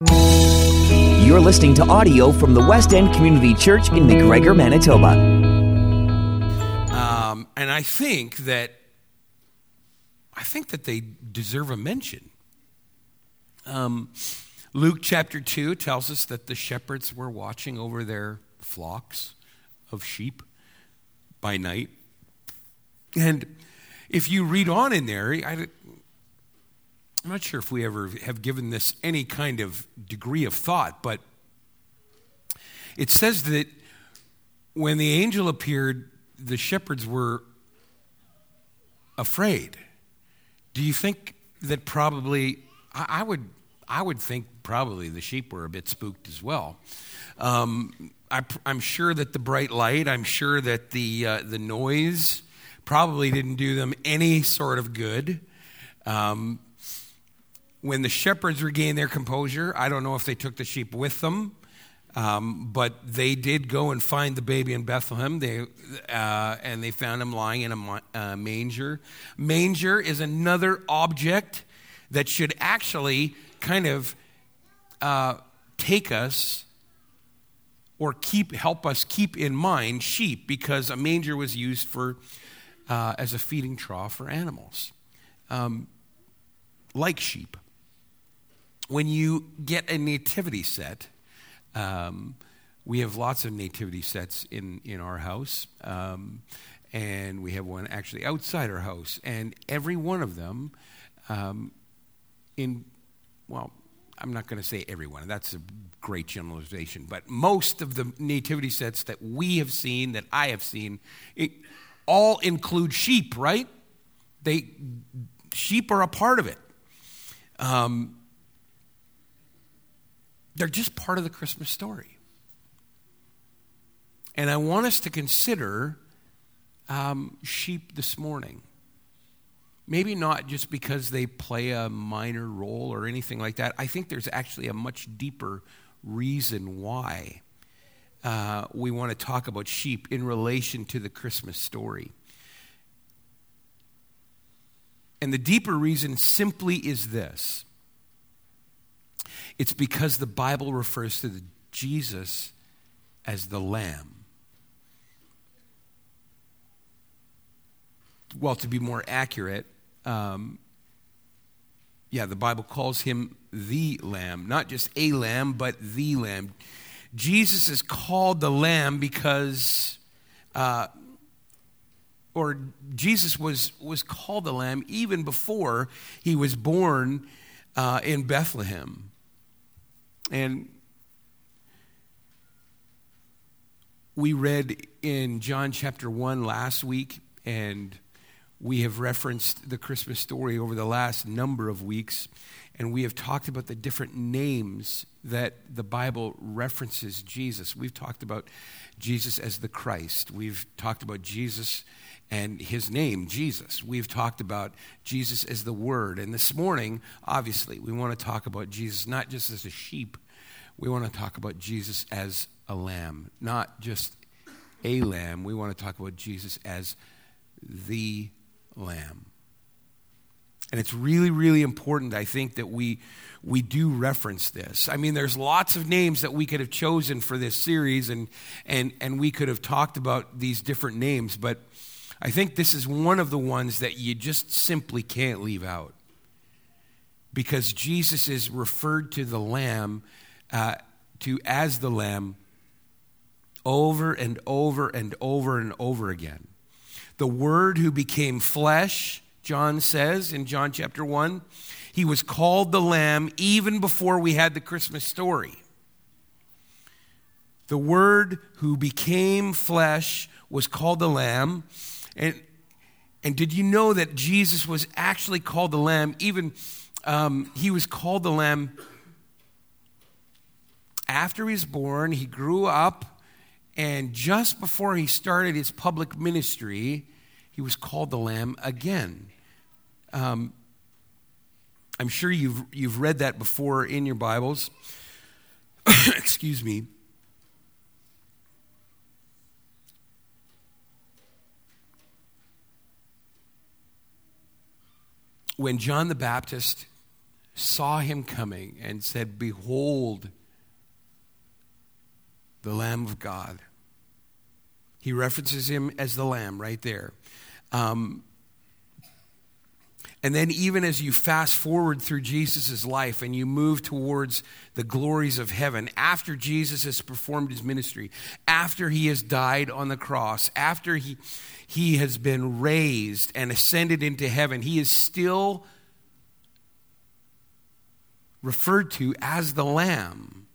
You're listening to audio from the West End Community Church in McGregor, Manitoba. Um, and I think that I think that they deserve a mention. Um, Luke chapter 2 tells us that the shepherds were watching over their flocks of sheep by night. And if you read on in there, I, I'm not sure if we ever have given this any kind of degree of thought, but it says that when the angel appeared, the shepherds were afraid. Do you think that probably, I, would, I would think probably the sheep were a bit spooked as well. Um, I, am sure that the bright light, I'm sure that the, uh, the noise probably didn't do them any sort of good. Um, when the shepherds regained their composure, I don't know if they took the sheep with them, um, but they did go and find the baby in Bethlehem. They, uh, and they found him lying in a uh, manger. Manger is another object that should actually kind of uh, take us or keep help us keep in mind sheep because a manger was used for uh, as a feeding trough for animals um, like sheep when you get a nativity set um, we have lots of nativity sets in, in our house um, and we have one actually outside our house and every one of them um, in well I'm not going to say everyone, that's a great generalization, but most of the nativity sets that we have seen, that I have seen, it, all include sheep, right? They, sheep are a part of it. Um, they're just part of the Christmas story. And I want us to consider um, sheep this morning. Maybe not just because they play a minor role or anything like that. I think there's actually a much deeper reason why uh, we want to talk about sheep in relation to the Christmas story. And the deeper reason simply is this it's because the Bible refers to Jesus as the Lamb. Well, to be more accurate, um, yeah, the Bible calls him the Lamb, not just a lamb, but the Lamb. Jesus is called the Lamb because, uh, or Jesus was, was called the Lamb even before he was born uh, in Bethlehem. And we read in John chapter 1 last week, and we have referenced the Christmas story over the last number of weeks, and we have talked about the different names that the Bible references Jesus. We've talked about Jesus as the Christ. We've talked about Jesus and his name, Jesus. We've talked about Jesus as the Word. And this morning, obviously, we want to talk about Jesus not just as a sheep, we want to talk about Jesus as a lamb, not just a lamb. We want to talk about Jesus as the lamb. And it's really, really important, I think, that we, we do reference this. I mean, there's lots of names that we could have chosen for this series, and, and, and we could have talked about these different names, but I think this is one of the ones that you just simply can't leave out. Because Jesus is referred to the Lamb, uh, to as the Lamb, over and over and over and over again. The Word who became flesh, John says in John chapter 1, he was called the Lamb even before we had the Christmas story. The Word who became flesh was called the Lamb. And, and did you know that Jesus was actually called the Lamb? Even um, he was called the Lamb after he was born. He grew up and just before he started his public ministry, he was called the Lamb again. Um, I'm sure you've, you've read that before in your Bibles. Excuse me. When John the Baptist saw him coming and said, Behold, the Lamb of God. He references him as the Lamb right there. Um, and then, even as you fast forward through Jesus' life and you move towards the glories of heaven, after Jesus has performed his ministry, after he has died on the cross, after he, he has been raised and ascended into heaven, he is still referred to as the Lamb.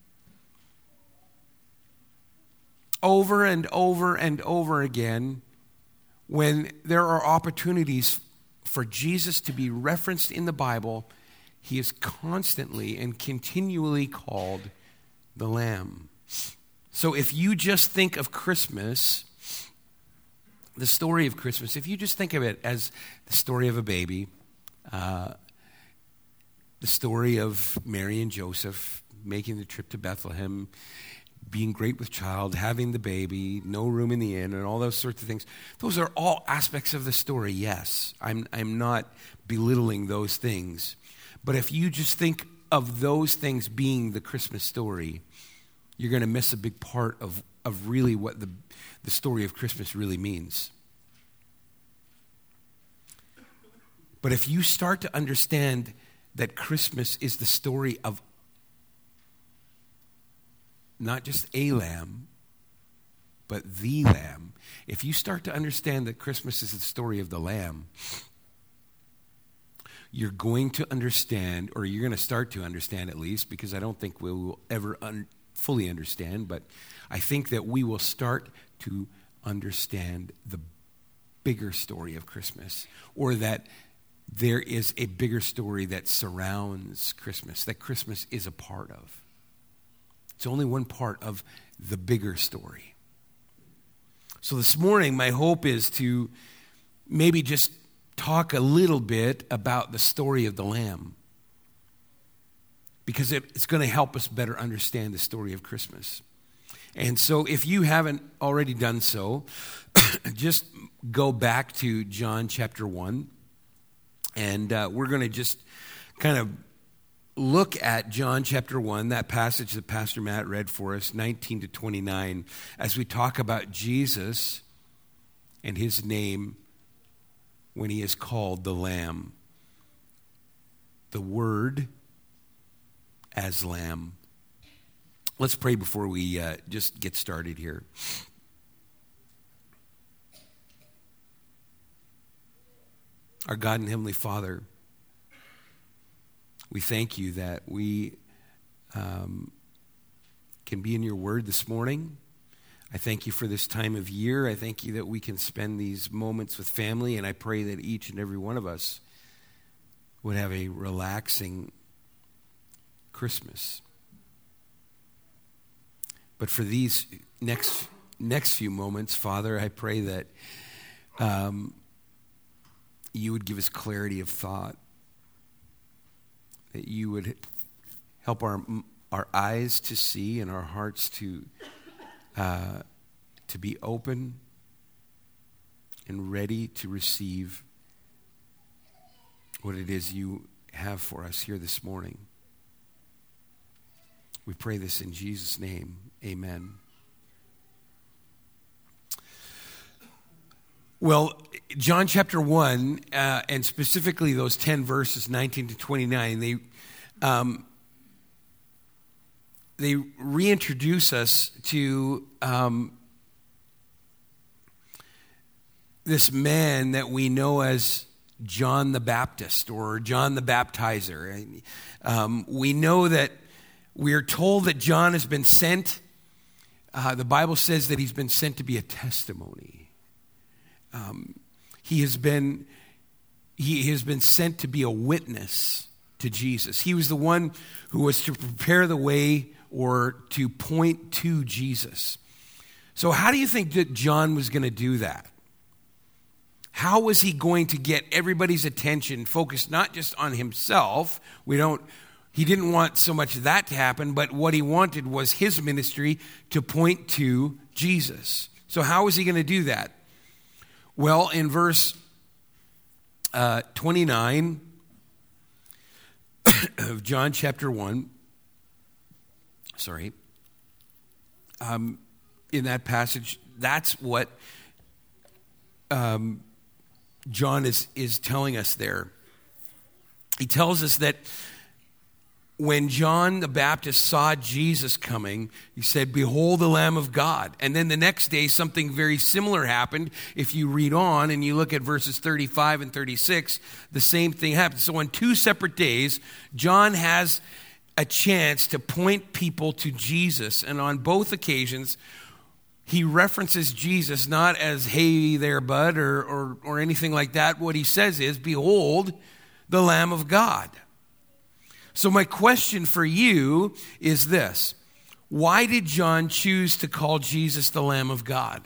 Over and over and over again, when there are opportunities for Jesus to be referenced in the Bible, he is constantly and continually called the Lamb. So if you just think of Christmas, the story of Christmas, if you just think of it as the story of a baby, uh, the story of Mary and Joseph making the trip to Bethlehem, being great with child, having the baby, no room in the inn, and all those sorts of things. Those are all aspects of the story, yes. I'm, I'm not belittling those things. But if you just think of those things being the Christmas story, you're going to miss a big part of, of really what the, the story of Christmas really means. But if you start to understand that Christmas is the story of not just a lamb, but the lamb. If you start to understand that Christmas is the story of the lamb, you're going to understand, or you're going to start to understand at least, because I don't think we will ever un- fully understand, but I think that we will start to understand the bigger story of Christmas, or that there is a bigger story that surrounds Christmas, that Christmas is a part of. It's only one part of the bigger story. So this morning, my hope is to maybe just talk a little bit about the story of the Lamb because it's going to help us better understand the story of Christmas. And so, if you haven't already done so, just go back to John chapter 1, and uh, we're going to just kind of look at John chapter 1, that passage that Pastor Matt read for us, 19 to 29, as we talk about Jesus and his name when he is called the Lamb. The Word as Lamb. Let's pray before we uh, just get started here. Our God and Heavenly Father, we thank you that we um, can be in your word this morning. I thank you for this time of year. I thank you that we can spend these moments with family, and I pray that each and every one of us would have a relaxing Christmas. But for these next next few moments, Father, I pray that um, you would give us clarity of thought that you would help our, our eyes to see and our hearts to, uh, to be open and ready to receive what it is you have for us here this morning. We pray this in Jesus' name. Amen. Well, John chapter 1, uh, and specifically those 10 verses, 19 to 29, they, um, they reintroduce us to um, this man that we know as John the Baptist or John the Baptizer. Um, we know that we are told that John has been sent. Uh, the Bible says that he's been sent to be a testimony. Um, he has been he has been sent to be a witness to Jesus. He was the one who was to prepare the way or to point to Jesus. So, how do you think that John was going to do that? How was he going to get everybody's attention focused not just on himself? We don't he didn't want so much of that to happen, but what he wanted was his ministry to point to Jesus. So, how was he going to do that? Well, in verse uh, 29, of John chapter 1, sorry, um, in that passage, that's what um, John is, is telling us there. He tells us that when John the Baptist saw Jesus coming, he said, Behold the Lamb of God. And then the next day, something very similar happened. If you read on and you look at verses 35 and 36, the same thing happened. So, on two separate days, John has a chance to point people to Jesus. And on both occasions, he references Jesus not as, hey there, bud, or, or, or anything like that. What he says is, Behold the Lamb of God. So, my question for you is this Why did John choose to call Jesus the Lamb of God?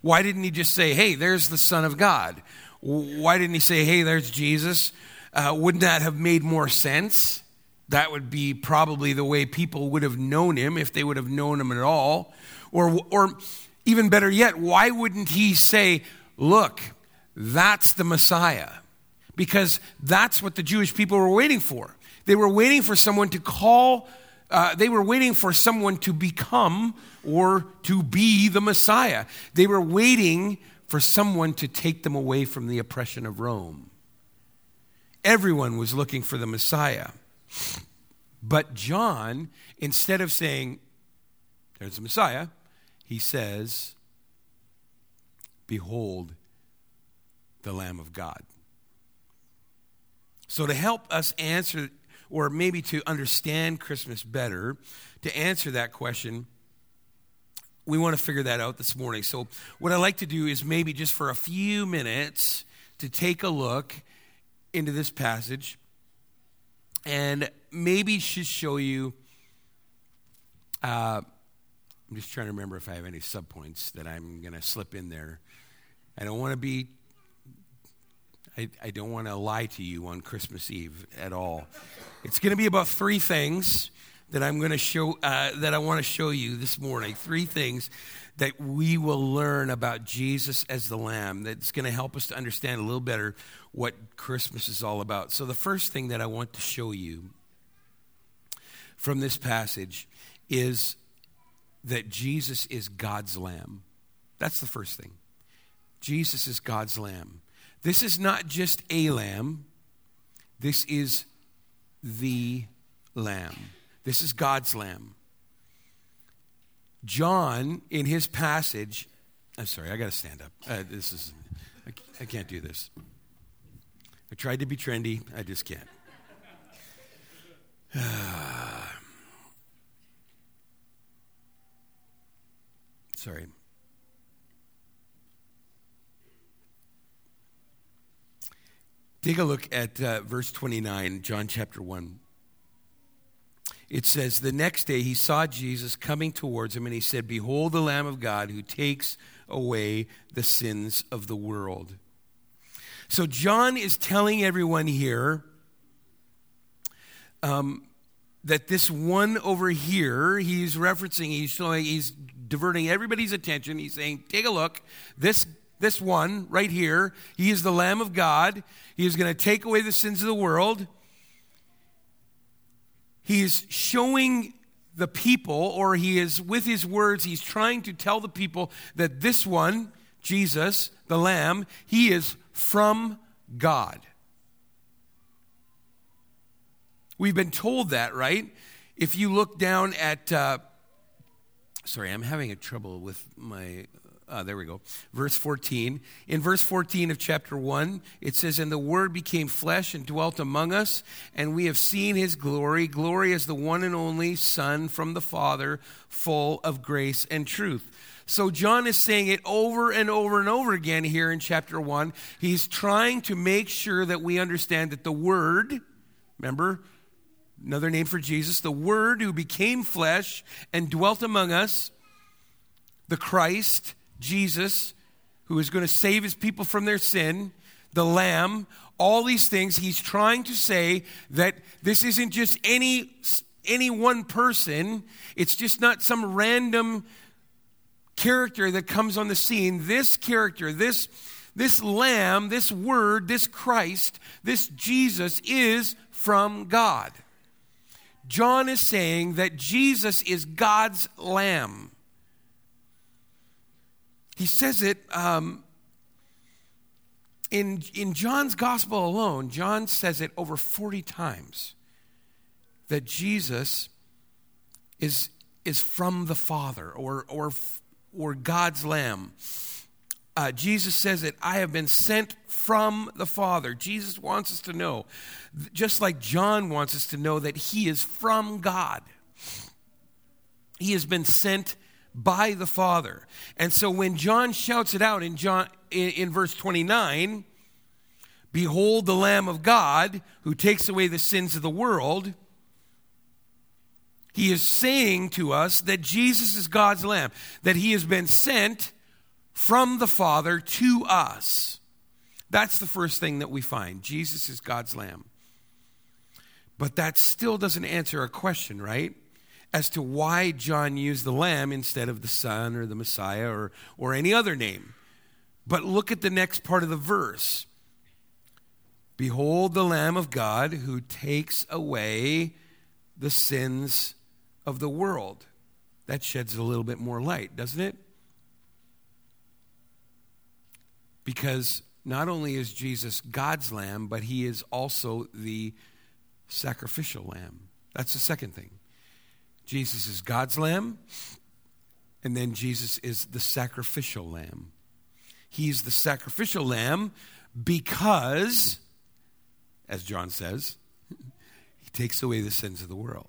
Why didn't he just say, hey, there's the Son of God? Why didn't he say, hey, there's Jesus? Uh, wouldn't that have made more sense? That would be probably the way people would have known him if they would have known him at all. Or, or even better yet, why wouldn't he say, look, that's the Messiah? Because that's what the Jewish people were waiting for. They were waiting for someone to call, uh, they were waiting for someone to become or to be the Messiah. They were waiting for someone to take them away from the oppression of Rome. Everyone was looking for the Messiah. But John, instead of saying, There's the Messiah, he says, Behold the Lamb of God. So, to help us answer or maybe to understand Christmas better, to answer that question, we want to figure that out this morning. So, what I'd like to do is maybe just for a few minutes to take a look into this passage and maybe just show you. Uh, I'm just trying to remember if I have any subpoints that I'm going to slip in there. I don't want to be I, I don't want to lie to you on Christmas Eve at all. It's going to be about three things that I'm going to show, uh, that I want to show you this morning. Three things that we will learn about Jesus as the Lamb that's going to help us to understand a little better what Christmas is all about. So, the first thing that I want to show you from this passage is that Jesus is God's Lamb. That's the first thing. Jesus is God's Lamb. This is not just a lamb, this is the lamb. This is God's lamb. John, in his passage, I'm sorry, I got to stand up. Uh, this is, I, I can't do this. I tried to be trendy, I just can't. sorry. Take a look at uh, verse 29, John chapter 1. It says, The next day he saw Jesus coming towards him, and he said, Behold the Lamb of God who takes away the sins of the world. So John is telling everyone here um, that this one over here, he's referencing, he's showing, he's diverting everybody's attention. He's saying, Take a look. This this one right here, he is the Lamb of God. He is going to take away the sins of the world. He is showing the people, or he is with his words, he's trying to tell the people that this one, Jesus, the Lamb, he is from God. We've been told that, right? If you look down at, uh, sorry, I'm having a trouble with my uh, there we go. Verse 14. In verse 14 of chapter 1, it says, And the Word became flesh and dwelt among us, and we have seen his glory. Glory as the one and only Son from the Father, full of grace and truth. So John is saying it over and over and over again here in chapter 1. He's trying to make sure that we understand that the Word, remember, another name for Jesus, the Word who became flesh and dwelt among us, the Christ, Jesus, who is going to save his people from their sin, the Lamb, all these things. He's trying to say that this isn't just any, any one person, it's just not some random character that comes on the scene. This character, this this lamb, this word, this Christ, this Jesus is from God. John is saying that Jesus is God's lamb. He says it um, in, in John's gospel alone, John says it over 40 times that Jesus is, is from the Father or, or, or God's Lamb. Uh, Jesus says that I have been sent from the Father. Jesus wants us to know, just like John wants us to know, that he is from God. He has been sent by the Father. And so when John shouts it out in John in, in verse 29, behold the Lamb of God who takes away the sins of the world, he is saying to us that Jesus is God's Lamb, that he has been sent from the Father to us. That's the first thing that we find. Jesus is God's Lamb. But that still doesn't answer our question, right? As to why John used the Lamb instead of the Son or the Messiah or, or any other name. But look at the next part of the verse. Behold the Lamb of God who takes away the sins of the world. That sheds a little bit more light, doesn't it? Because not only is Jesus God's lamb, but he is also the sacrificial lamb. That's the second thing. Jesus is God's lamb, and then Jesus is the sacrificial lamb. He's the sacrificial lamb because, as John says, he takes away the sins of the world.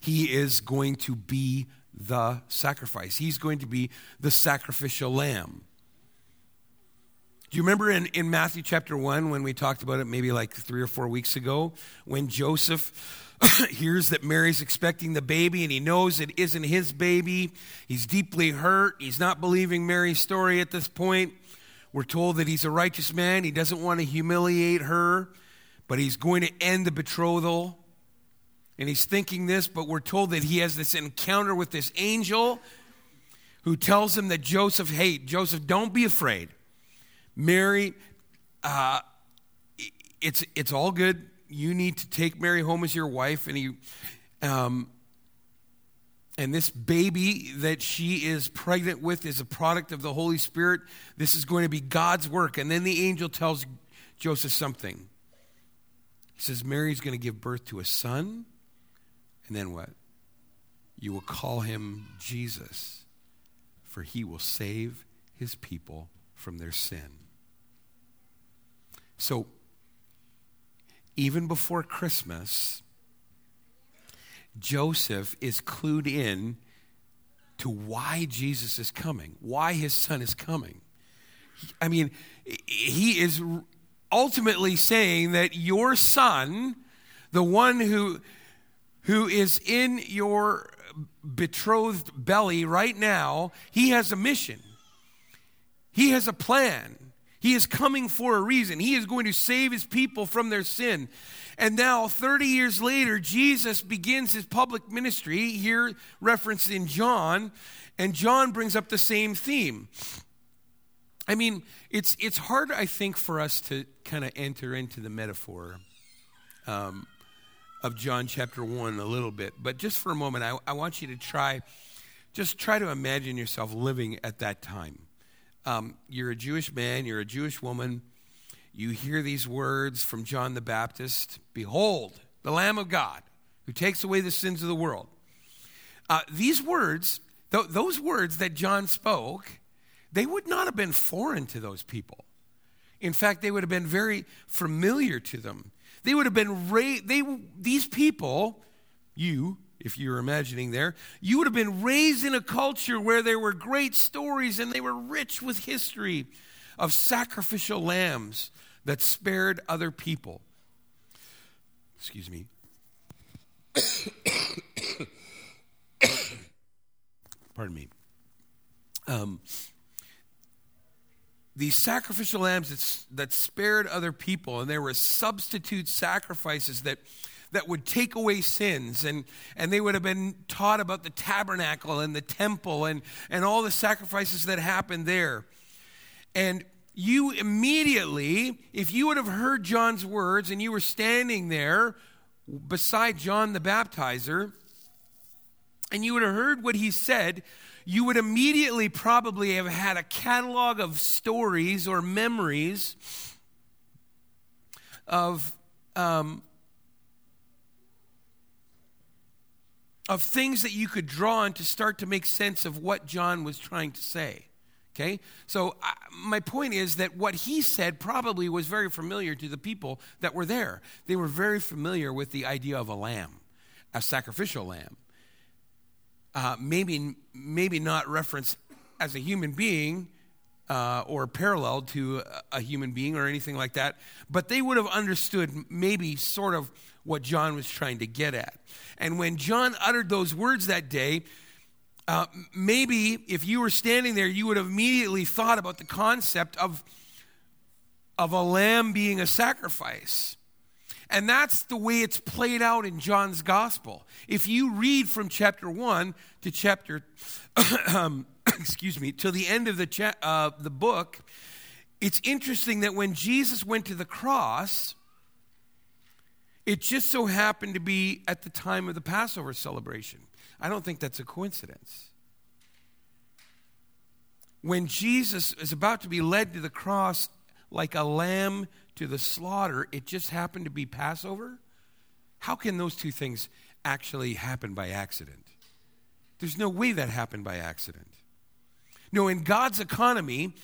He is going to be the sacrifice. He's going to be the sacrificial lamb. Do you remember in, in Matthew chapter 1 when we talked about it maybe like three or four weeks ago? When Joseph hears that Mary's expecting the baby and he knows it isn't his baby. He's deeply hurt. He's not believing Mary's story at this point. We're told that he's a righteous man. He doesn't want to humiliate her, but he's going to end the betrothal. And he's thinking this, but we're told that he has this encounter with this angel who tells him that Joseph, hey, Joseph, don't be afraid. Mary, uh, it's, it's all good. You need to take Mary home as your wife. And he, um, and this baby that she is pregnant with is a product of the Holy Spirit. This is going to be God's work. And then the angel tells Joseph something. He says, Mary's going to give birth to a son and then what? You will call him Jesus, for he will save his people from their sin. So, even before Christmas, Joseph is clued in to why Jesus is coming, why his son is coming. I mean, he is ultimately saying that your son, the one who who is in your betrothed belly right now, he has a mission. He has a plan. He is coming for a reason. He is going to save his people from their sin. And now, 30 years later, Jesus begins his public ministry, here referenced in John, and John brings up the same theme. I mean, it's, it's hard, I think, for us to kind of enter into the metaphor um, of John chapter 1 a little bit. But just for a moment, I, I want you to try, just try to imagine yourself living at that time. Um, you're a Jewish man, you're a Jewish woman. You hear these words from John the Baptist Behold, the Lamb of God who takes away the sins of the world. Uh, these words, th- those words that John spoke, they would not have been foreign to those people. In fact, they would have been very familiar to them. They would have been raised, they, these people, you, if you're imagining there, you would have been raised in a culture where there were great stories and they were rich with history of sacrificial lambs that spared other people. Excuse me. Pardon me. Um, these sacrificial lambs that, that spared other people, and there were substitute sacrifices that, that would take away sins. And, and they would have been taught about the tabernacle and the temple and, and all the sacrifices that happened there. And you immediately, if you would have heard John's words and you were standing there beside John the baptizer, and you would have heard what he said, you would immediately probably have had a catalog of stories or memories of um, of things that you could draw on to start to make sense of what John was trying to say. Okay? So, uh, my point is that what he said probably was very familiar to the people that were there. They were very familiar with the idea of a lamb, a sacrificial lamb. Uh, maybe, maybe not referenced as a human being uh, or parallel to a human being or anything like that, but they would have understood maybe sort of what John was trying to get at. And when John uttered those words that day, uh, maybe if you were standing there, you would have immediately thought about the concept of, of a lamb being a sacrifice. And that's the way it's played out in John's gospel. If you read from chapter 1 to chapter, um, excuse me, till the end of the, cha- uh, the book, it's interesting that when Jesus went to the cross, it just so happened to be at the time of the Passover celebration. I don't think that's a coincidence. When Jesus is about to be led to the cross like a lamb to the slaughter, it just happened to be Passover? How can those two things actually happen by accident? There's no way that happened by accident. No, in God's economy,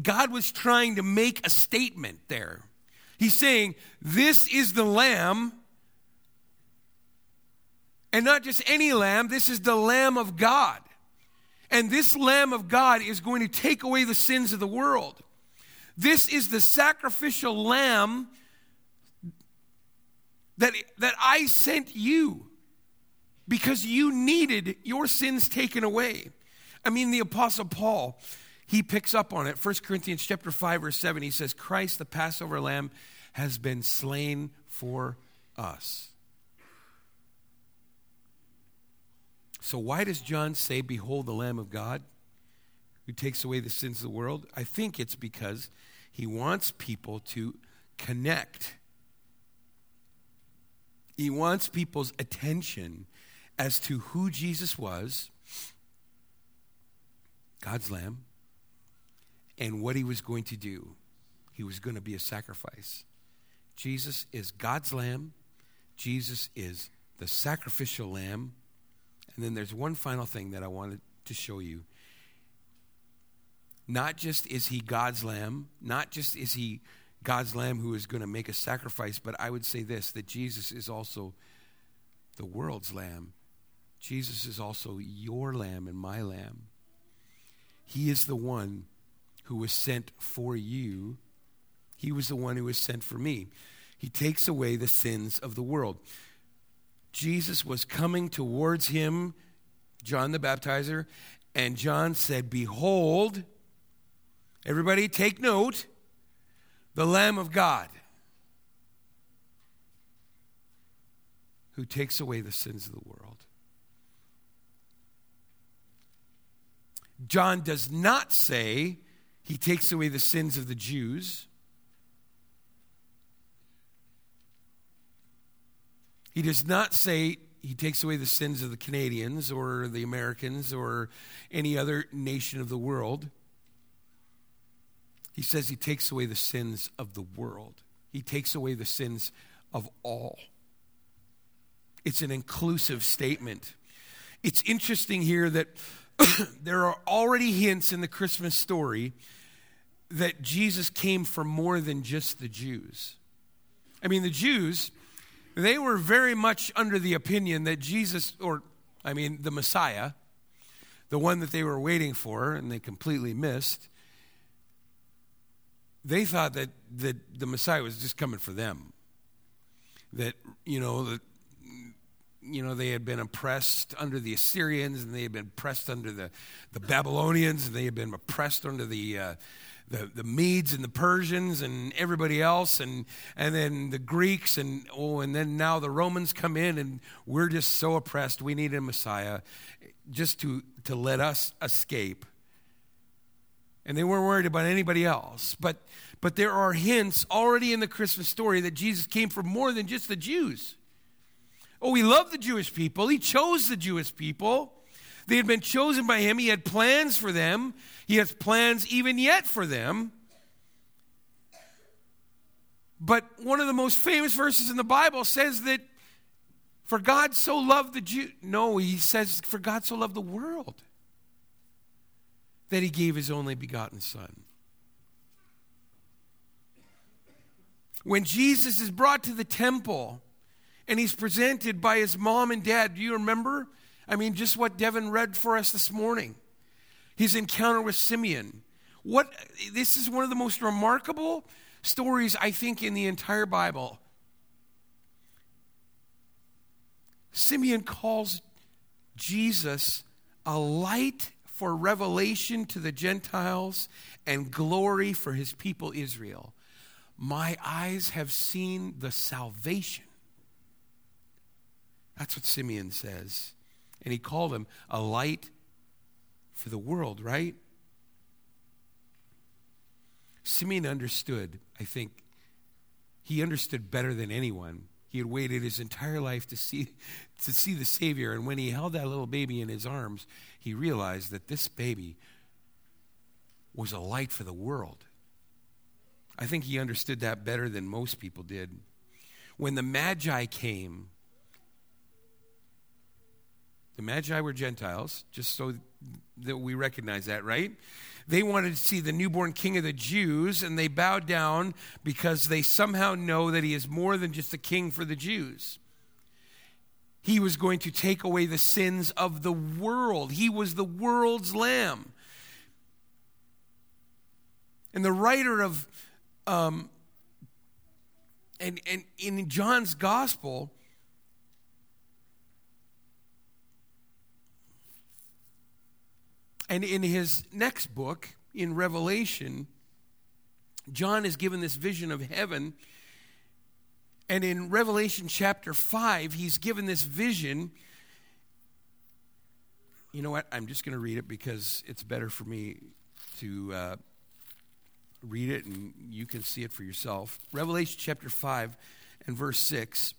God was trying to make a statement there. He's saying, This is the lamb and not just any lamb, this is the Lamb of God. And this Lamb of God is going to take away the sins of the world. This is the sacrificial lamb that, that I sent you because you needed your sins taken away. I mean, the Apostle Paul, he picks up on it. 1 Corinthians chapter 5, verse 7, he says, Christ, the Passover lamb, has been slain for us. So, why does John say, Behold the Lamb of God who takes away the sins of the world? I think it's because he wants people to connect. He wants people's attention as to who Jesus was, God's Lamb, and what he was going to do. He was going to be a sacrifice. Jesus is God's Lamb, Jesus is the sacrificial Lamb and then there's one final thing that I wanted to show you. Not just is he God's lamb, not just is he God's lamb who is going to make a sacrifice, but I would say this that Jesus is also the world's lamb. Jesus is also your lamb and my lamb. He is the one who was sent for you. He was the one who was sent for me. He takes away the sins of the world. Jesus was coming towards him, John the Baptizer, and John said, Behold, everybody take note, the Lamb of God who takes away the sins of the world. John does not say he takes away the sins of the Jews. He does not say he takes away the sins of the Canadians or the Americans or any other nation of the world. He says he takes away the sins of the world. He takes away the sins of all. It's an inclusive statement. It's interesting here that there are already hints in the Christmas story that Jesus came for more than just the Jews. I mean, the Jews they were very much under the opinion that Jesus, or I mean, the Messiah, the one that they were waiting for and they completely missed, they thought that, that the Messiah was just coming for them. That, you know, that, you know, they had been oppressed under the Assyrians and they had been oppressed under the, the Babylonians and they had been oppressed under the, uh, the, the Medes and the Persians and everybody else, and, and then the Greeks, and oh, and then now the Romans come in, and we're just so oppressed. We need a Messiah just to, to let us escape. And they weren't worried about anybody else. But, but there are hints already in the Christmas story that Jesus came for more than just the Jews. Oh, he loved the Jewish people, he chose the Jewish people. They had been chosen by him. He had plans for them. He has plans even yet for them. But one of the most famous verses in the Bible says that for God so loved the Jew. No, he says, for God so loved the world that he gave his only begotten Son. When Jesus is brought to the temple and he's presented by his mom and dad, do you remember? I mean, just what Devin read for us this morning. His encounter with Simeon. What this is one of the most remarkable stories I think in the entire Bible. Simeon calls Jesus a light for revelation to the Gentiles and glory for his people Israel. My eyes have seen the salvation. That's what Simeon says and he called him a light for the world, right? Simeon understood, I think, he understood better than anyone. He had waited his entire life to see, to see the Savior, and when he held that little baby in his arms, he realized that this baby was a light for the world. I think he understood that better than most people did. When the Magi came, the Magi were Gentiles, just so that we recognize that, right? They wanted to see the newborn king of the Jews, and they bowed down because they somehow know that he is more than just a king for the Jews. He was going to take away the sins of the world, he was the world's lamb. And the writer of, um, and, and in John's gospel, And in his next book, in Revelation, John is given this vision of heaven. And in Revelation chapter 5, he's given this vision. You know what? I'm just going to read it because it's better for me to uh, read it and you can see it for yourself. Revelation chapter 5 and verse 6,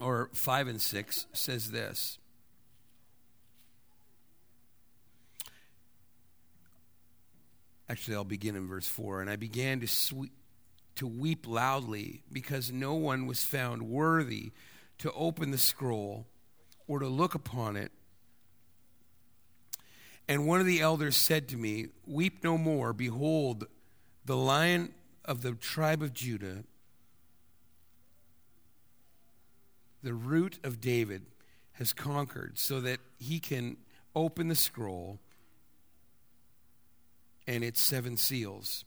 or 5 and 6, says this. Actually, I'll begin in verse 4. And I began to, to weep loudly because no one was found worthy to open the scroll or to look upon it. And one of the elders said to me, Weep no more. Behold, the lion of the tribe of Judah, the root of David, has conquered so that he can open the scroll and its seven seals.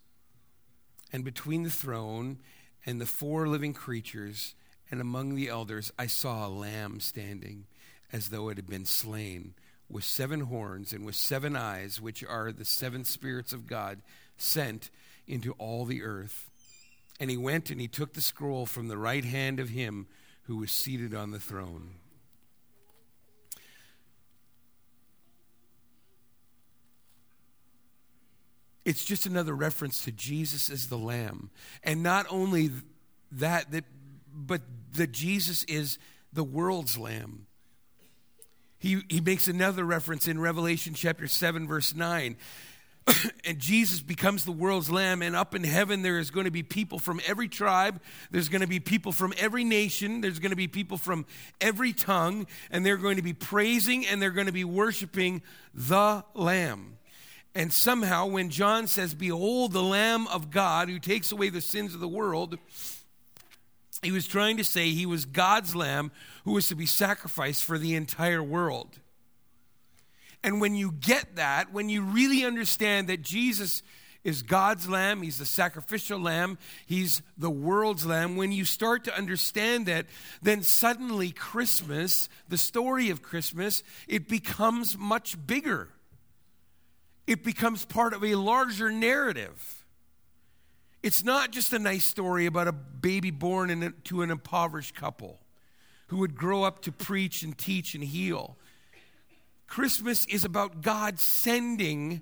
And between the throne and the four living creatures and among the elders, I saw a lamb standing as though it had been slain, with seven horns and with seven eyes, which are the seven spirits of God sent into all the earth. And he went and he took the scroll from the right hand of him who was seated on the throne. It's just another reference to Jesus as the Lamb. And not only that, that but that Jesus is the world's Lamb. He, he makes another reference in Revelation chapter 7, verse 9. and Jesus becomes the world's lamb, and up in heaven there is going to be people from every tribe, there's going to be people from every nation, there's going to be people from every tongue, and they're going to be praising and they're going to be worshiping the Lamb. And somehow, when John says, Behold the Lamb of God who takes away the sins of the world, he was trying to say he was God's lamb who was to be sacrificed for the entire world. And when you get that, when you really understand that Jesus is God's lamb, he's the sacrificial lamb, he's the world's lamb, when you start to understand that, then suddenly Christmas, the story of Christmas, it becomes much bigger it becomes part of a larger narrative. It's not just a nice story about a baby born into an impoverished couple who would grow up to preach and teach and heal. Christmas is about God sending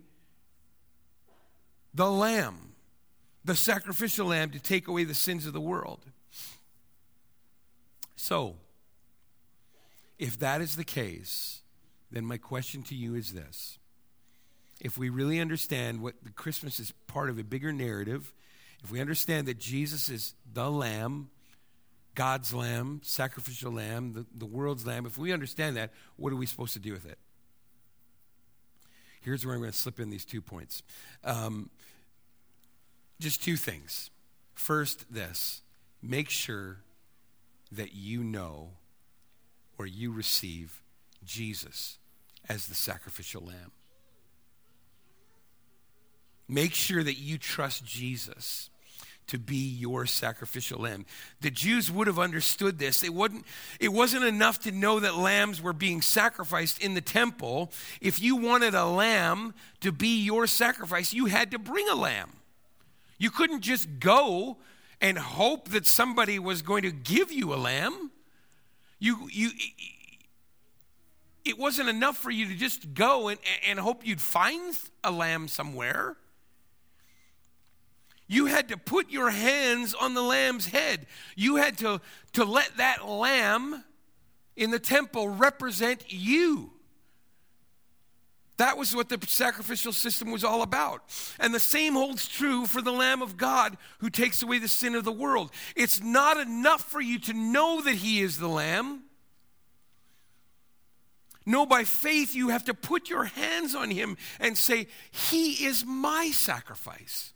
the Lamb, the sacrificial Lamb, to take away the sins of the world. So, if that is the case, then my question to you is this. If we really understand what the Christmas is part of a bigger narrative, if we understand that Jesus is the Lamb, God's Lamb, sacrificial Lamb, the, the world's Lamb, if we understand that, what are we supposed to do with it? Here's where I'm going to slip in these two points. Um, just two things. First, this make sure that you know or you receive Jesus as the sacrificial lamb. Make sure that you trust Jesus to be your sacrificial lamb. The Jews would have understood this. It wasn't, it wasn't enough to know that lambs were being sacrificed in the temple. If you wanted a lamb to be your sacrifice, you had to bring a lamb. You couldn't just go and hope that somebody was going to give you a lamb. You, you, it wasn't enough for you to just go and, and hope you'd find a lamb somewhere. You had to put your hands on the lamb's head. You had to, to let that lamb in the temple represent you. That was what the sacrificial system was all about. And the same holds true for the Lamb of God who takes away the sin of the world. It's not enough for you to know that He is the Lamb. No, by faith, you have to put your hands on Him and say, He is my sacrifice.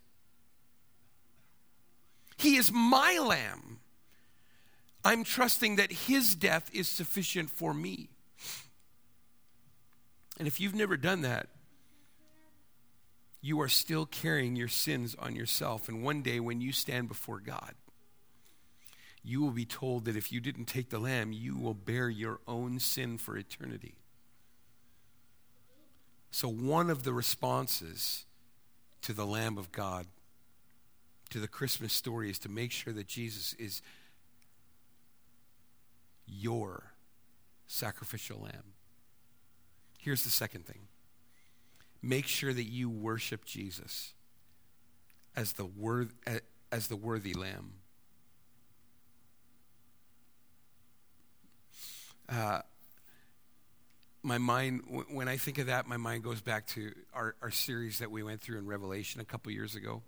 He is my Lamb. I'm trusting that His death is sufficient for me. And if you've never done that, you are still carrying your sins on yourself. And one day, when you stand before God, you will be told that if you didn't take the lamb, you will bear your own sin for eternity. So, one of the responses to the Lamb of God, to the Christmas story, is to make sure that Jesus is your sacrificial lamb. Here's the second thing make sure that you worship Jesus as the, worth, as the worthy lamb. Uh, my mind, when I think of that, my mind goes back to our, our series that we went through in Revelation a couple years ago.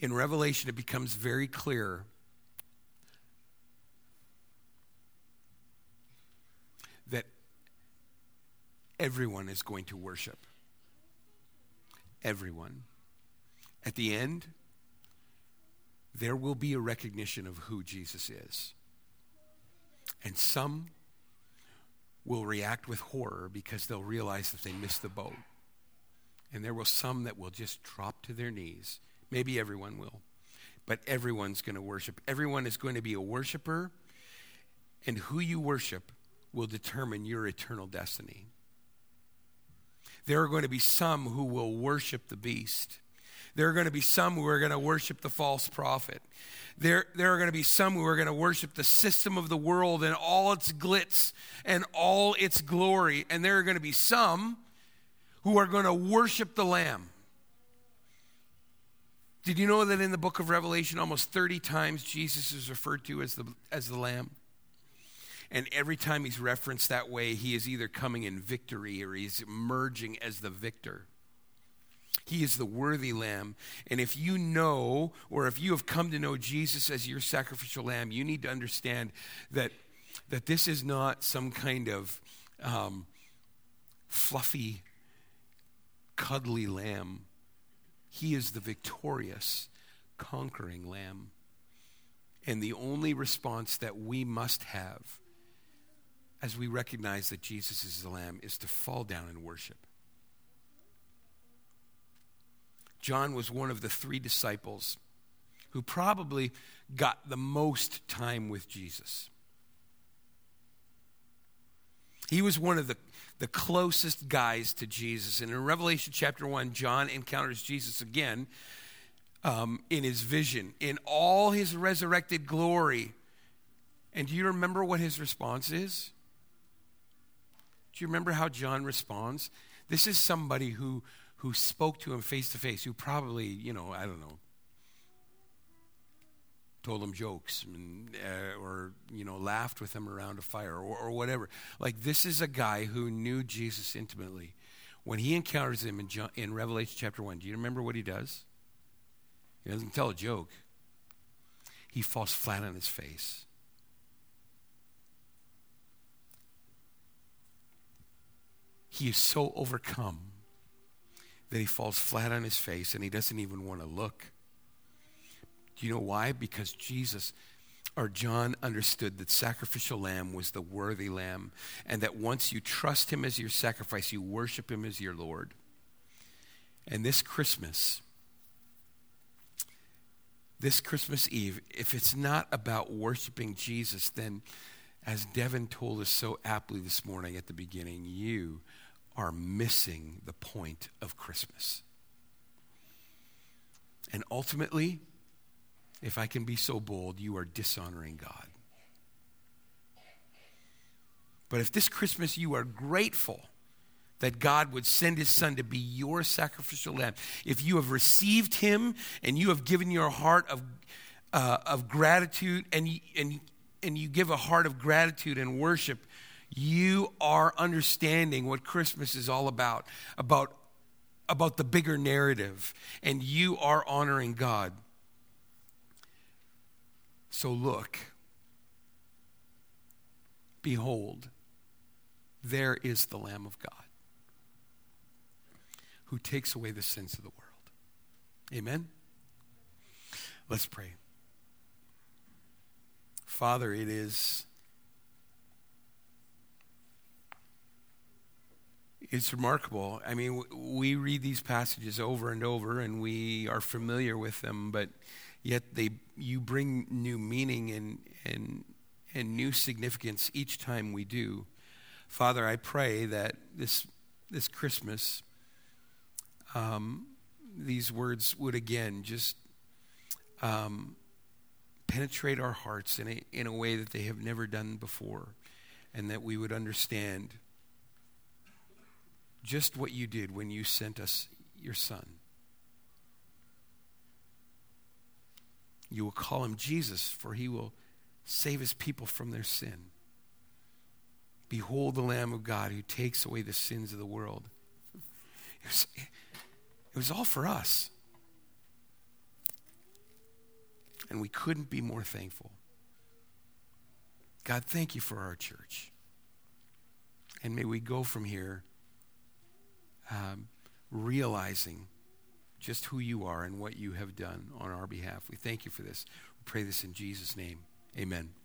In Revelation, it becomes very clear that everyone is going to worship. Everyone. At the end, there will be a recognition of who Jesus is. And some will react with horror because they'll realize that they missed the boat. And there will some that will just drop to their knees. Maybe everyone will. But everyone's going to worship. Everyone is going to be a worshiper. And who you worship will determine your eternal destiny. There are going to be some who will worship the beast. There are going to be some who are going to worship the false prophet. There, there are going to be some who are going to worship the system of the world and all its glitz and all its glory. And there are going to be some who are going to worship the Lamb. Did you know that in the book of Revelation, almost 30 times Jesus is referred to as the, as the Lamb? And every time he's referenced that way, he is either coming in victory or he's emerging as the victor. He is the worthy lamb. And if you know, or if you have come to know Jesus as your sacrificial lamb, you need to understand that, that this is not some kind of um, fluffy, cuddly lamb. He is the victorious, conquering lamb. And the only response that we must have as we recognize that Jesus is the Lamb is to fall down and worship. John was one of the three disciples who probably got the most time with Jesus. He was one of the, the closest guys to Jesus. And in Revelation chapter 1, John encounters Jesus again um, in his vision, in all his resurrected glory. And do you remember what his response is? Do you remember how John responds? This is somebody who, who spoke to him face to face, who probably, you know, I don't know, told him jokes and, uh, or, you know, laughed with him around a fire or, or whatever. Like, this is a guy who knew Jesus intimately. When he encounters him in, John, in Revelation chapter 1, do you remember what he does? He doesn't tell a joke, he falls flat on his face. He is so overcome that he falls flat on his face and he doesn't even want to look. Do you know why? Because Jesus or John understood that sacrificial lamb was the worthy lamb, and that once you trust him as your sacrifice, you worship him as your Lord. And this Christmas, this Christmas Eve, if it's not about worshiping Jesus, then as Devin told us so aptly this morning at the beginning, you are missing the point of Christmas. And ultimately, if I can be so bold, you are dishonoring God. But if this Christmas you are grateful that God would send his son to be your sacrificial lamb, if you have received him and you have given your heart of, uh, of gratitude and, and, and you give a heart of gratitude and worship, you are understanding what Christmas is all about, about, about the bigger narrative, and you are honoring God. So look, behold, there is the Lamb of God who takes away the sins of the world. Amen? Let's pray. Father, it is it's remarkable. I mean, we read these passages over and over and we are familiar with them, but yet they you bring new meaning and and and new significance each time we do. Father, I pray that this this Christmas, um, these words would again just um, penetrate our hearts in a, in a way that they have never done before, and that we would understand just what you did when you sent us your Son. You will call him Jesus, for he will save his people from their sin. Behold the Lamb of God who takes away the sins of the world. It was, it was all for us. And we couldn't be more thankful. God, thank you for our church. And may we go from here um, realizing just who you are and what you have done on our behalf. We thank you for this. We pray this in Jesus' name. Amen.